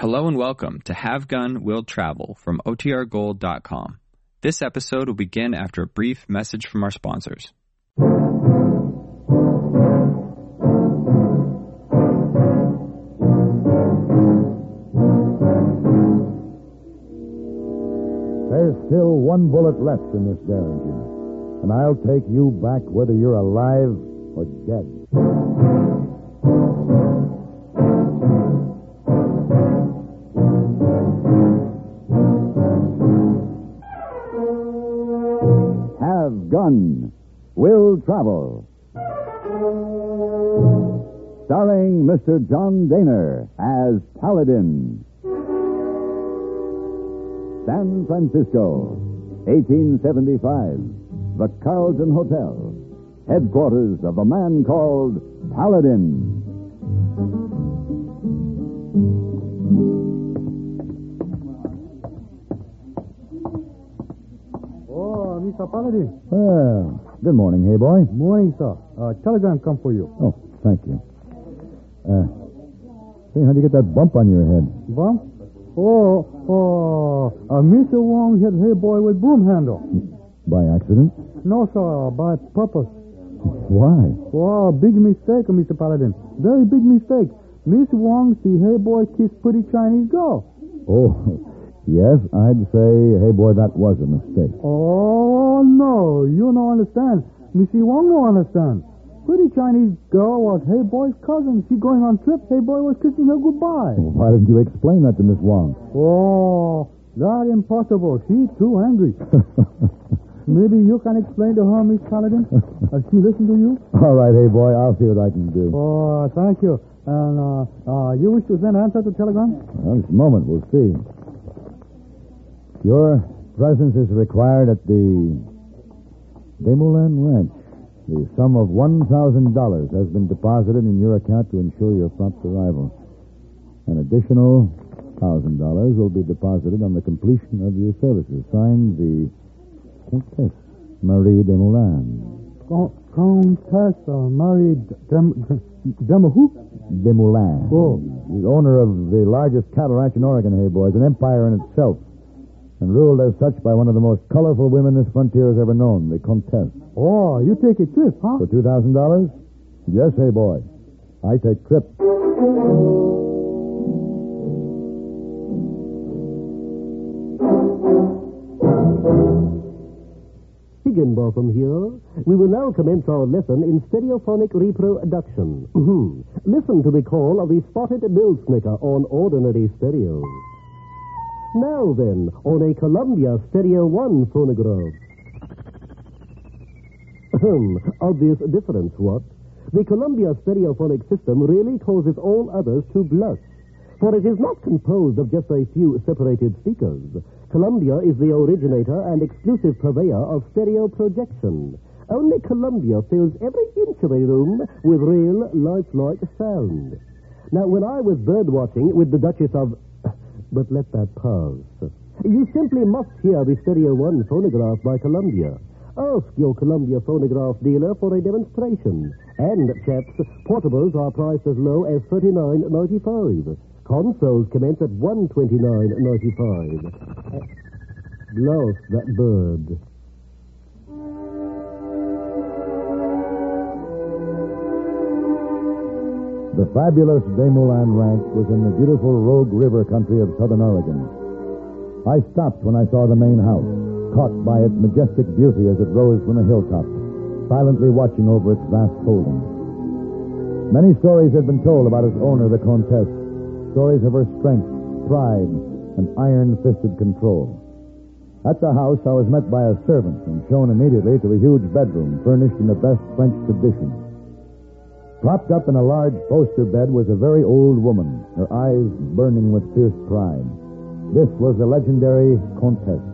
Hello and welcome to Have Gun Will Travel from OTRGold.com. This episode will begin after a brief message from our sponsors. There's still one bullet left in this Derringer, and I'll take you back whether you're alive or dead. Travel. Starring Mr. John Dehner as Paladin. San Francisco, 1875. The Carlton Hotel. Headquarters of a man called Paladin. Oh, Mr. Paladin. Well, good morning, hey boy. Morning, sir. Uh, telegram come for you. Oh, thank you. Uh, say, how'd you get that bump on your head? Bump? Oh, oh, uh, Mr. Wong hit hey boy with broom handle. By accident? No, sir, by purpose. Why? Oh, big mistake, Mr. Paladin. Very big mistake. Miss Wong see hey boy kiss pretty Chinese girl. Oh, yes, I'd say, hey boy, that was a mistake. Oh, no, you don't understand. Missy Wong don't understand. Pretty Chinese girl was hey boy's cousin. She going on trip. Hey boy was kissing her goodbye. Why didn't you explain that to Miss Wong? Oh, that impossible. She too angry. Maybe you can explain to her, Miss Paladin. Uh, she listen to you? All right, hey boy, I'll see what I can do. Oh, thank you. And uh, uh, you wish to send answer to telegram? Well, just a moment, we'll see. Your presence is required at the Demoulin Ranch. The sum of $1,000 has been deposited in your account to ensure your prompt arrival. An additional $1,000 will be deposited on the completion of your services. Signed, the Comtesse Marie Demoulin. Co- Countess uh, Marie Dem- Demahoop? Demoulin. Oh. The owner of the largest cattle ranch in Oregon, hey boys, an empire in itself, and ruled as such by one of the most colorful women this frontier has ever known, the Comtesse. Oh, you take a trip, huh? For two thousand dollars? Yes, hey boy. I take trip. Higginbotham here. We will now commence our lesson in stereophonic reproduction. Mhm. Listen to the call of the spotted bill snicker on ordinary stereo. Now then, on a Columbia Stereo 1 phonograph. Obvious difference, what? The Columbia stereophonic system really causes all others to blush. For it is not composed of just a few separated speakers. Columbia is the originator and exclusive purveyor of stereo projection. Only Columbia fills every inch of a room with real, lifelike sound. Now, when I was bird watching with the Duchess of. But let that pass. You simply must hear the Stereo 1 phonograph by Columbia. Ask your Columbia phonograph dealer for a demonstration. And, chaps, portables are priced as low as $39.95. Consoles commence at $129.95. Lost that bird. The fabulous Demoulin Ranch was in the beautiful Rogue River country of southern Oregon. I stopped when I saw the main house, caught by its majestic beauty as it rose from the hilltop, silently watching over its vast holdings. Many stories had been told about its owner, the Comtesse, stories of her strength, pride, and iron-fisted control. At the house, I was met by a servant and shown immediately to a huge bedroom furnished in the best French tradition. Propped up in a large poster bed was a very old woman, her eyes burning with fierce pride. This was the legendary Comtesse,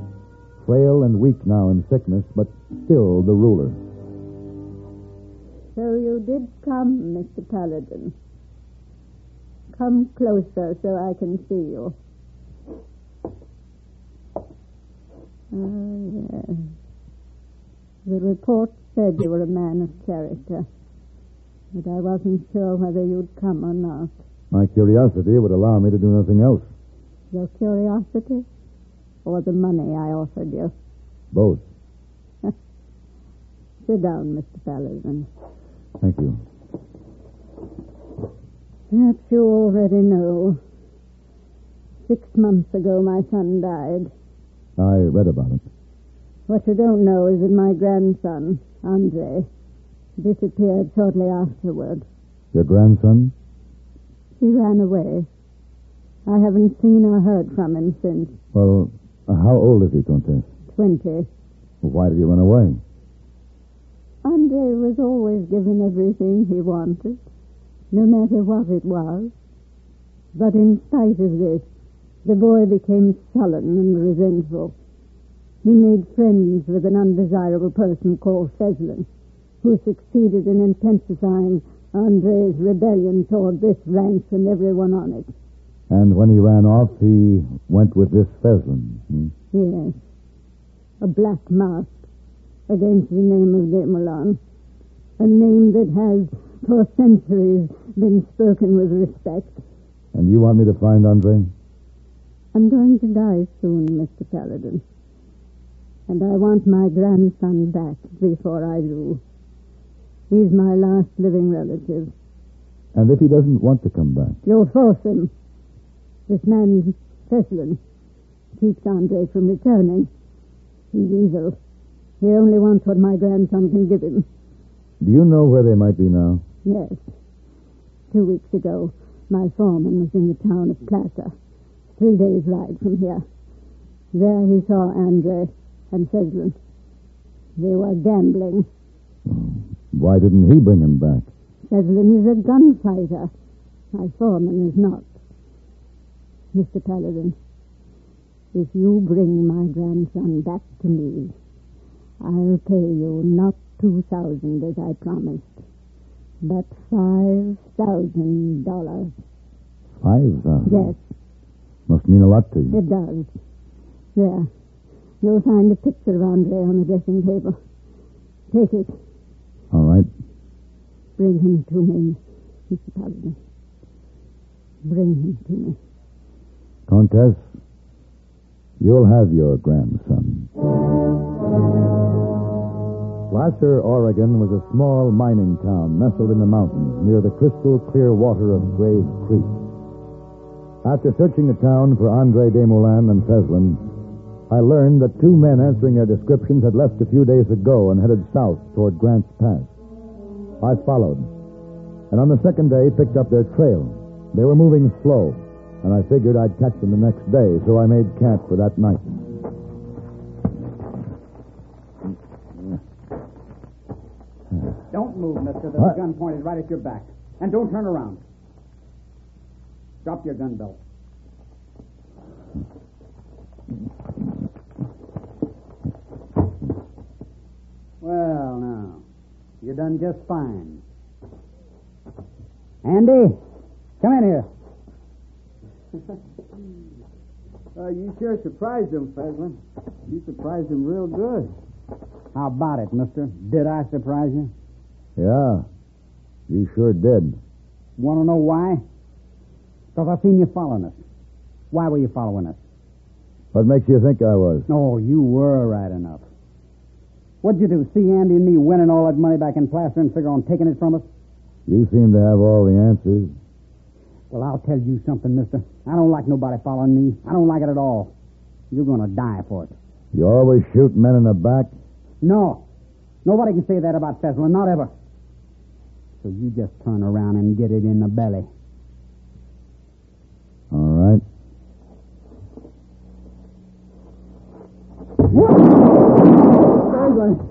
frail and weak now in sickness, but still the ruler. So you did come, Mr. Paladin. Come closer so I can see you. Ah, yes. The report said you were a man of character, but I wasn't sure whether you'd come or not. My curiosity would allow me to do nothing else. Your curiosity or the money I offered you? Both. Sit down, Mr. Paladin. Thank you. Perhaps you already know. Six months ago, my son died. I read about it. What you don't know is that my grandson, Andre, disappeared shortly afterward. Your grandson? He ran away. I haven't seen or heard from him since. Well, uh, how old is he, Countess? Twenty. Well, why did he run away? Andre was always given everything he wanted, no matter what it was. But in spite of this, the boy became sullen and resentful. He made friends with an undesirable person called Feslin, who succeeded in intensifying Andre's rebellion toward this ranch and everyone on it. And when he ran off, he went with this Feslin. Hmm? Yes. A black mask against the name of Demoulin. A name that has, for centuries, been spoken with respect. And you want me to find Andre? I'm going to die soon, Mr. Paladin. And I want my grandson back before I do. He's my last living relative. And if he doesn't want to come back? You'll force him. This man, Feslin, keeps Andre from returning. He's evil. He only wants what my grandson can give him. Do you know where they might be now? Yes. Two weeks ago, my foreman was in the town of Placer, three days' ride from here. There he saw Andre and Feslin. They were gambling. Why didn't he bring him back? Feslin is a gunfighter. My foreman is not. Mr. Paladin, if you bring my grandson back to me, I'll pay you not two thousand as I promised, but five thousand dollars. Five thousand? Yes, Must mean a lot to you. it does. There. You'll find a picture of Andre on the dressing table. Take it. Bring him to me, Mr. Paladin. Bring him to me. Countess, you'll have your grandson. Placer, Oregon was a small mining town nestled in the mountains near the crystal clear water of Grave Creek. After searching the town for Andre Desmoulins and Feslin, I learned that two men answering their descriptions had left a few days ago and headed south toward Grant's Pass. I followed, and on the second day picked up their trail. They were moving slow, and I figured I'd catch them the next day, so I made camp for that night. Don't move, mister. There's a gun pointed right at your back. And don't turn around. Drop your gun belt. Well, now, you done just fine. Andy, come in here. Uh, you sure surprised him, Feslin. You surprised him real good. How about it, mister? Did I surprise you? Yeah, you sure did. Want to know why? Because I seen you following us. Why were you following us? What makes you think I was? Oh, you were right enough. What'd you do? See Andy and me winning all that money back in Placer and figure on taking it from us? You seem to have all the answers. Well, I'll tell you something, mister. I don't like nobody following me. I don't like it at all. You're going to die for it. You always shoot men in the back. No. Nobody can say that about Feslin, not ever. So you just turn around and get it in the belly. All right.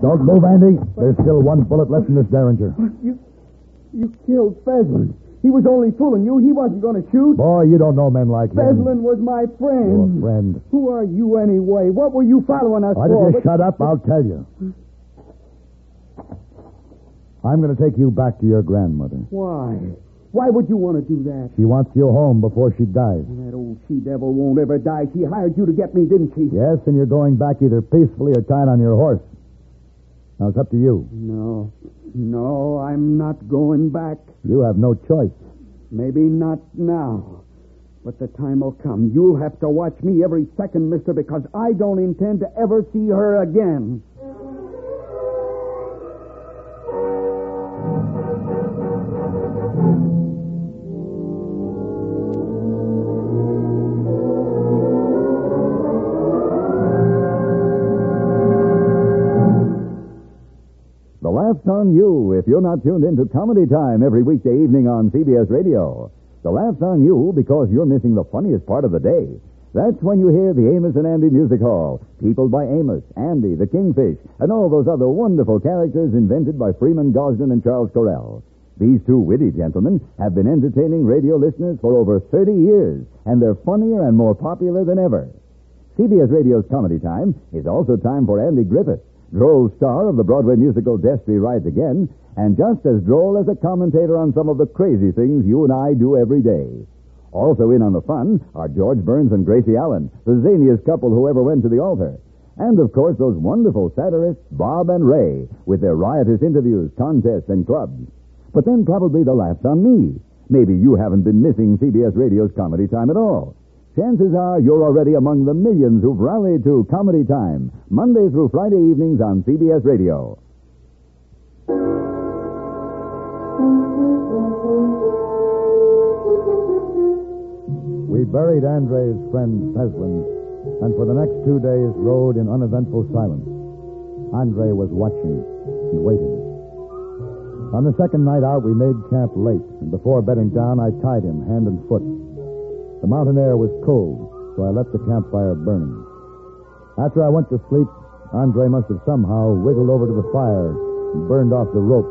Don't move, Andy. There's still one bullet left in this Derringer. You, you killed Feslin. He was only fooling you. He wasn't going to shoot. Boy, you don't know men like him. Feslin was my friend. Your friend. Who are you anyway? What were you following us Why for? don't you shut up? I'll tell you. I'm going to take you back to your grandmother. Why? Why would you want to do that? She wants you home before she dies. That old she-devil won't ever die. She hired you to get me, didn't she? Yes, and you're going back either peacefully or tied on your horse. Now it's up to you. No. No, I'm not going back. You have no choice. Maybe not now. But the time will come. You'll have to watch me every second, mister, because I don't intend to ever see her again. On You if you're not tuned into Comedy Time every weekday evening on CBS Radio. The Laugh's on You because you're missing the funniest part of the day. That's when you hear the Amos and Andy Music Hall, peopled by Amos, Andy, the Kingfish, and all those other wonderful characters invented by Freeman Gosden and Charles Correll. These two witty gentlemen have been entertaining radio listeners for over 30 years, and they're funnier and more popular than ever. CBS Radio's Comedy Time is also time for Andy Griffith, droll star of the Broadway musical Destry Rides Again, and just as droll as a commentator on some of the crazy things you and I do every day. Also in on the fun are George Burns and Gracie Allen, the zaniest couple who ever went to the altar. And of course, those wonderful satirists, Bob and Ray, with their riotous interviews, contests, and clubs. But then probably the laughs on me. Maybe you haven't been missing CBS Radio's Comedy Time at all. Chances are you're already among the millions who've rallied to Comedy Time, Monday through Friday evenings on CBS Radio. We buried Andre's friend Feslin, and for the next two days rode in uneventful silence. Andre was watching and waiting. On the second night out, we made camp late, and before bedding down, I tied him hand and foot. The mountain air was cold, so I left the campfire burning. After I went to sleep, Andre must have somehow wiggled over to the fire and burned off the rope.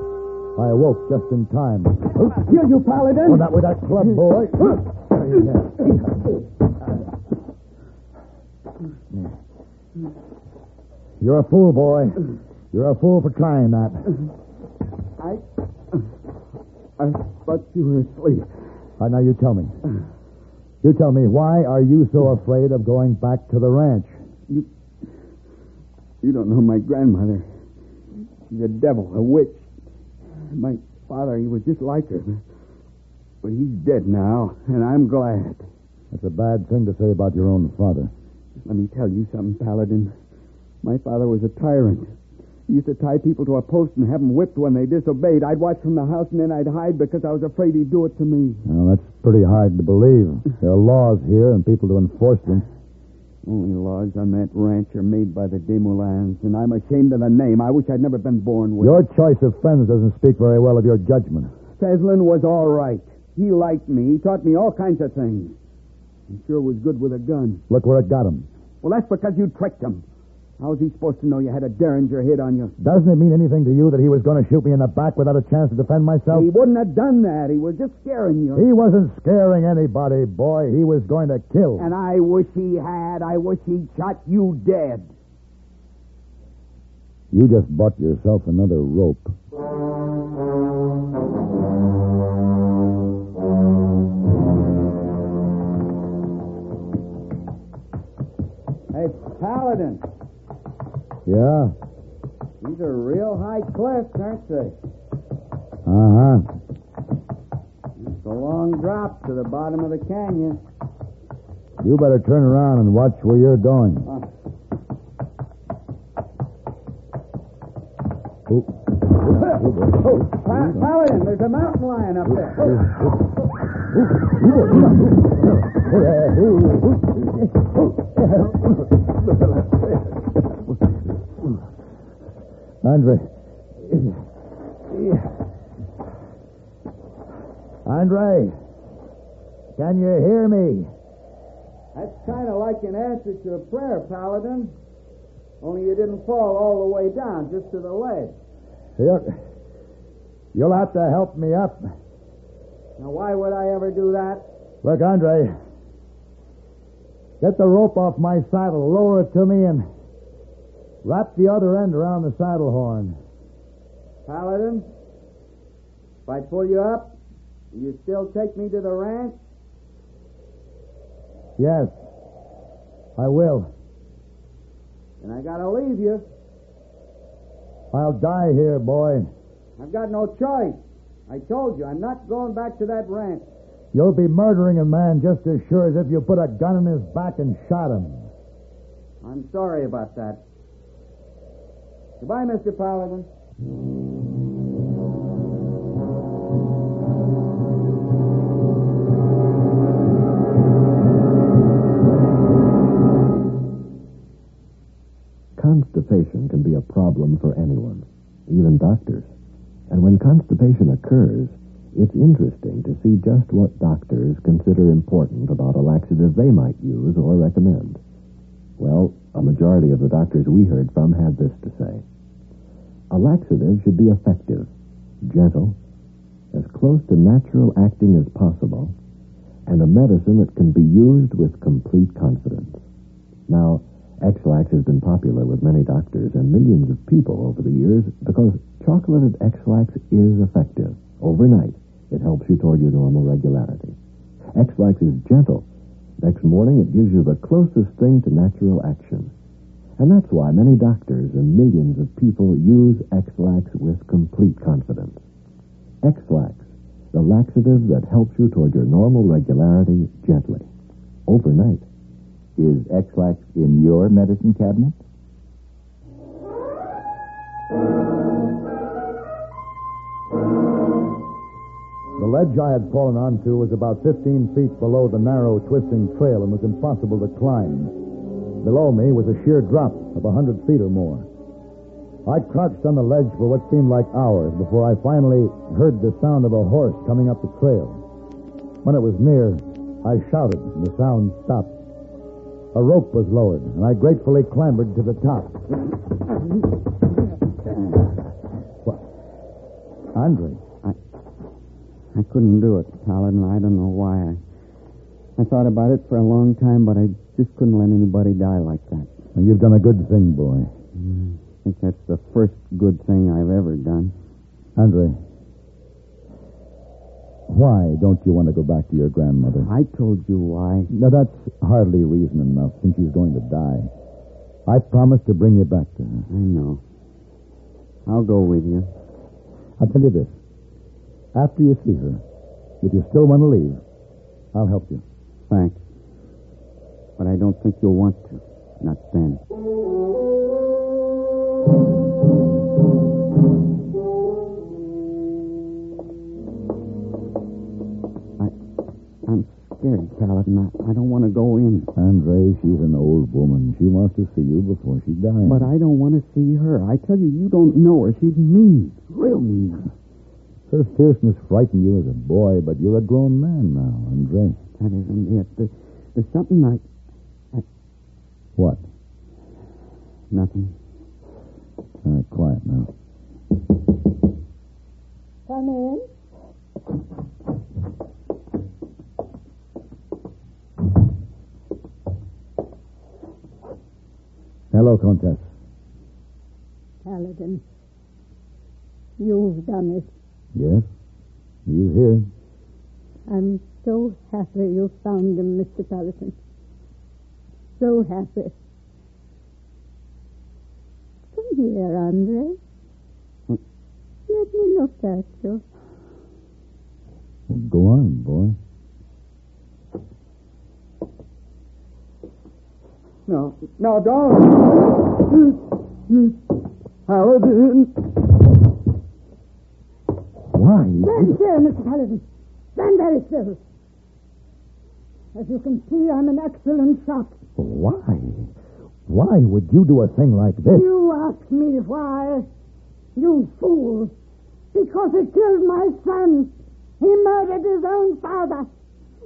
I awoke just in time. Kill you, Paladin! Oh, not with that club, boy. There you go. You're a fool, boy. You're a fool for trying that. I. I thought you were asleep. Uh, now you tell me. You tell me, why are you so afraid of going back to the ranch? You you don't know my grandmother. She's a devil, a witch. My father, he was just like her. But he's dead now, and I'm glad. That's a bad thing to say about your own father. Let me tell you something, Paladin. My father was a tyrant. He used to tie people to a post and have them whipped when they disobeyed. I'd watch from the house and then I'd hide because I was afraid he'd do it to me. Well, that's pretty hard to believe. There are laws here and people to enforce them. Only laws on that ranch are made by the Desmoulins, and I'm ashamed of the name. I wish I'd never been born with. Your choice of friends doesn't speak very well of your judgment. Feslin was all right. He liked me. He taught me all kinds of things. He sure was good with a gun. Look where it got him. Well, that's because you tricked him. How's he supposed to know you had a Derringer hit on you? Doesn't it mean anything to you that he was going to shoot me in the back without a chance to defend myself? He wouldn't have done that. He was just scaring you. He wasn't scaring anybody, boy. He was going to kill. And I wish he had. I wish he'd shot you dead. You just bought yourself another rope. Hey, Paladin, Yeah? these are real high cliffs, aren't they? Uh-huh. It's a long drop to the bottom of the canyon. You better turn around and watch where you're going. Oh, Pa- Paladin, there's a mountain lion up there. Andre. Andre. Can you hear me? That's kind of like an answer to a prayer, Paladin. Only you didn't fall all the way down, just to the ledge. You'll, you'll have to help me up. Now, why would I ever do that? Look, Andre. Get the rope off my saddle, lower it to me, and wrap the other end around the saddle horn. Paladin, if I pull you up, will you still take me to the ranch? Yes, I will. And I gotta leave you. I'll die here, boy. I've got no choice. I told you, I'm not going back to that ranch. You'll be murdering a man just as sure as if you put a gun in his back and shot him. I'm sorry about that. Goodbye, Mr. Paladin. Constipation can be a problem for anyone, even doctors. And when constipation occurs, it's interesting to see just what doctors consider important about a laxative they might use or recommend. Well, a majority of the doctors we heard from had this to say. A laxative should be effective, gentle, as close to natural acting as possible, and a medicine that can be used with complete confidence. Now, Ex-Lax has been popular with many doctors and millions of people over the years because chocolated Ex-Lax is effective. Overnight, it helps you toward your normal regularity. Ex-Lax is gentle. Next morning, it gives you the closest thing to natural action. And that's why many doctors and millions of people use Ex-Lax with complete confidence. Ex-Lax, the laxative that helps you toward your normal regularity gently, overnight. Is Ex-Lax in your medicine cabinet? The ledge I had fallen onto was about 15 feet below the narrow, twisting trail and was impossible to climb. Below me was a sheer drop of a 100 feet or more. I crouched on the ledge for what seemed like hours before I finally heard the sound of a horse coming up the trail. When it was near, I shouted, and the sound stopped. A rope was lowered, and I gratefully clambered to the top. What? Andre, I I couldn't do it, Paladin. I don't know why. I, I thought about it for a long time, but I just couldn't let anybody die like that. well, you've done a good thing, boy. Mm-hmm. I think that's the first good thing I've ever done. Andre, why don't you want to go back to your grandmother? I told you why. Now, that's hardly reason enough since she's going to die. I promised to bring you back to her. I know. I'll go with you. I'll tell you this. After you see her, if you still want to leave, I'll help you. Thanks. But I don't think you'll want to. Not then. I, I'm scared, Paladin. I, I don't want to go in. Andre, she's an old woman. She wants to see you before she dies. But I don't want to see her. I tell you, you don't know her. She's mean. Real mean. Her fierceness frightened you as a boy, but you're a grown man now, Andre. That isn't it. There, there's something I... What? Nothing. All right, quiet now. Come in. Hello, Countess. Paladin, you've done it. Yes? You here? I'm so happy you found him, Mr. Paladin. So happy. Come here, Andre. Let me look at you. Well, go on, boy. No, no, don't. Paladin. Why? Stand still, Mr. Paladin. Stand very still. As you can see, I'm an excellent shot. Why? Why would you do a thing like this? You ask me why. You fool. Because he killed my son. He murdered his own father.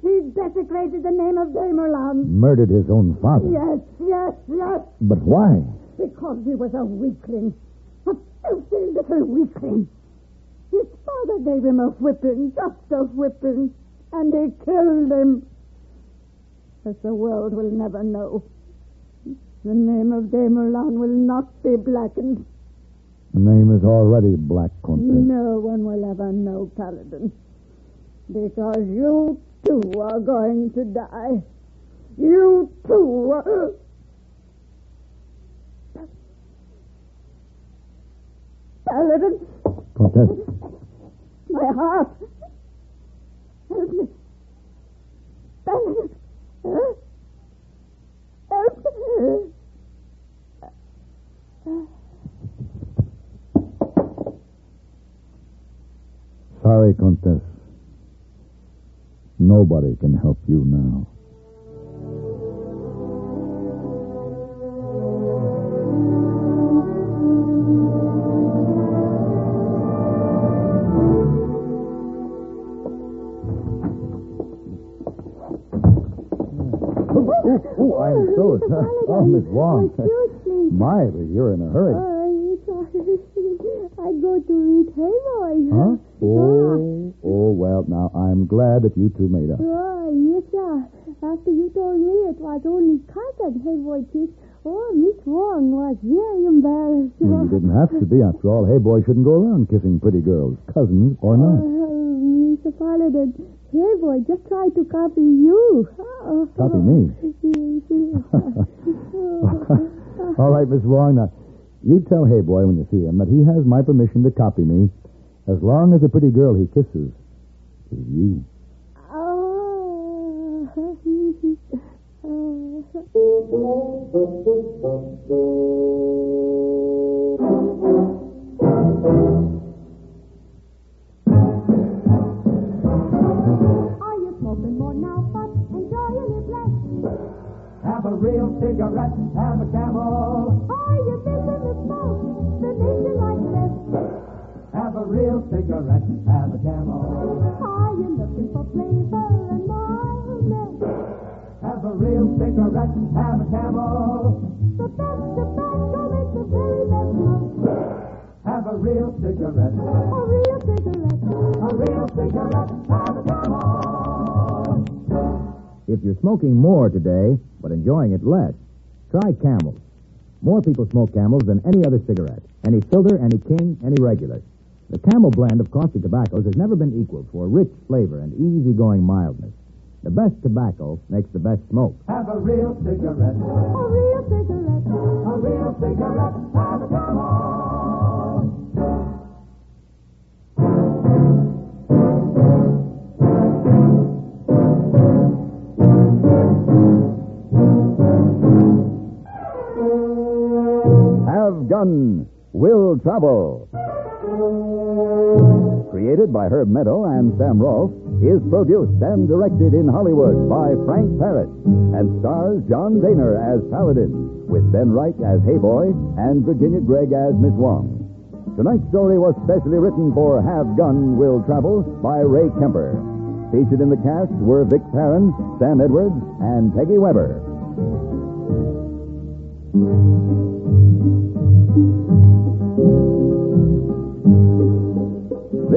He desecrated the name of Damerland. Murdered his own father. Yes, yes, yes. But why? Because he was a weakling. A filthy little weakling. His father gave him a whipping, just a whipping, and he killed him. As the world will never know. The name of Damerlan will not be blackened. The name is already Black Countess. No one will ever know, Paladin. Because you too are going to die. You too. are- Paladin, Countess, my heart. Help me. sorry, Countess. Nobody can help you now. Oh, oh, I'm so sorry. Oh, Miss Wong. Excuse me. My, you're in a hurry. Oh, sorry. I go to read Hey Boy. Huh? Ah. Oh, oh, well, now, I'm glad that you two made up. Oh, yes, sir. After you told me it was only cousin Hey Boy kiss, oh, Miss Wong was very embarrassed. Well, you didn't have to be. After all, hey boy shouldn't go around kissing pretty girls, cousins or not. Oh, Mr. Hey Boy just tried to copy you. Oh. Copy me? all right, Miss Wong, now, you tell Hey Boy when you see him that he has my permission to copy me as long as the pretty girl he kisses is you. Are ah. If you're smoking more today, but enjoying it less, try Camels. More people smoke Camels than any other cigarette. Any filter, any king, any regular. The Camel blend of costly tobaccos has never been equaled for rich flavor and easygoing mildness. The best tobacco makes the best smoke. Have a real cigarette, A real cigarette. a real cigarette, have a camel. Gun Will Travel. Created by Herb Meadow and Sam Rolfe, is produced and directed in Hollywood by Frank Parrott and stars John Dehner as Paladin, with Ben Wright as Hayboy and Virginia Gregg as Miss Wong. Tonight's story was specially written for Have Gun Will Travel by Ray Kemper. Featured in the cast were Vic Perrin, Sam Edwards, and Peggy Weber.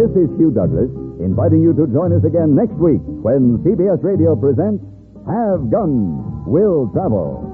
This is Hugh Douglas, inviting you to join us again next week when CBS Radio presents Have Gun Will Travel.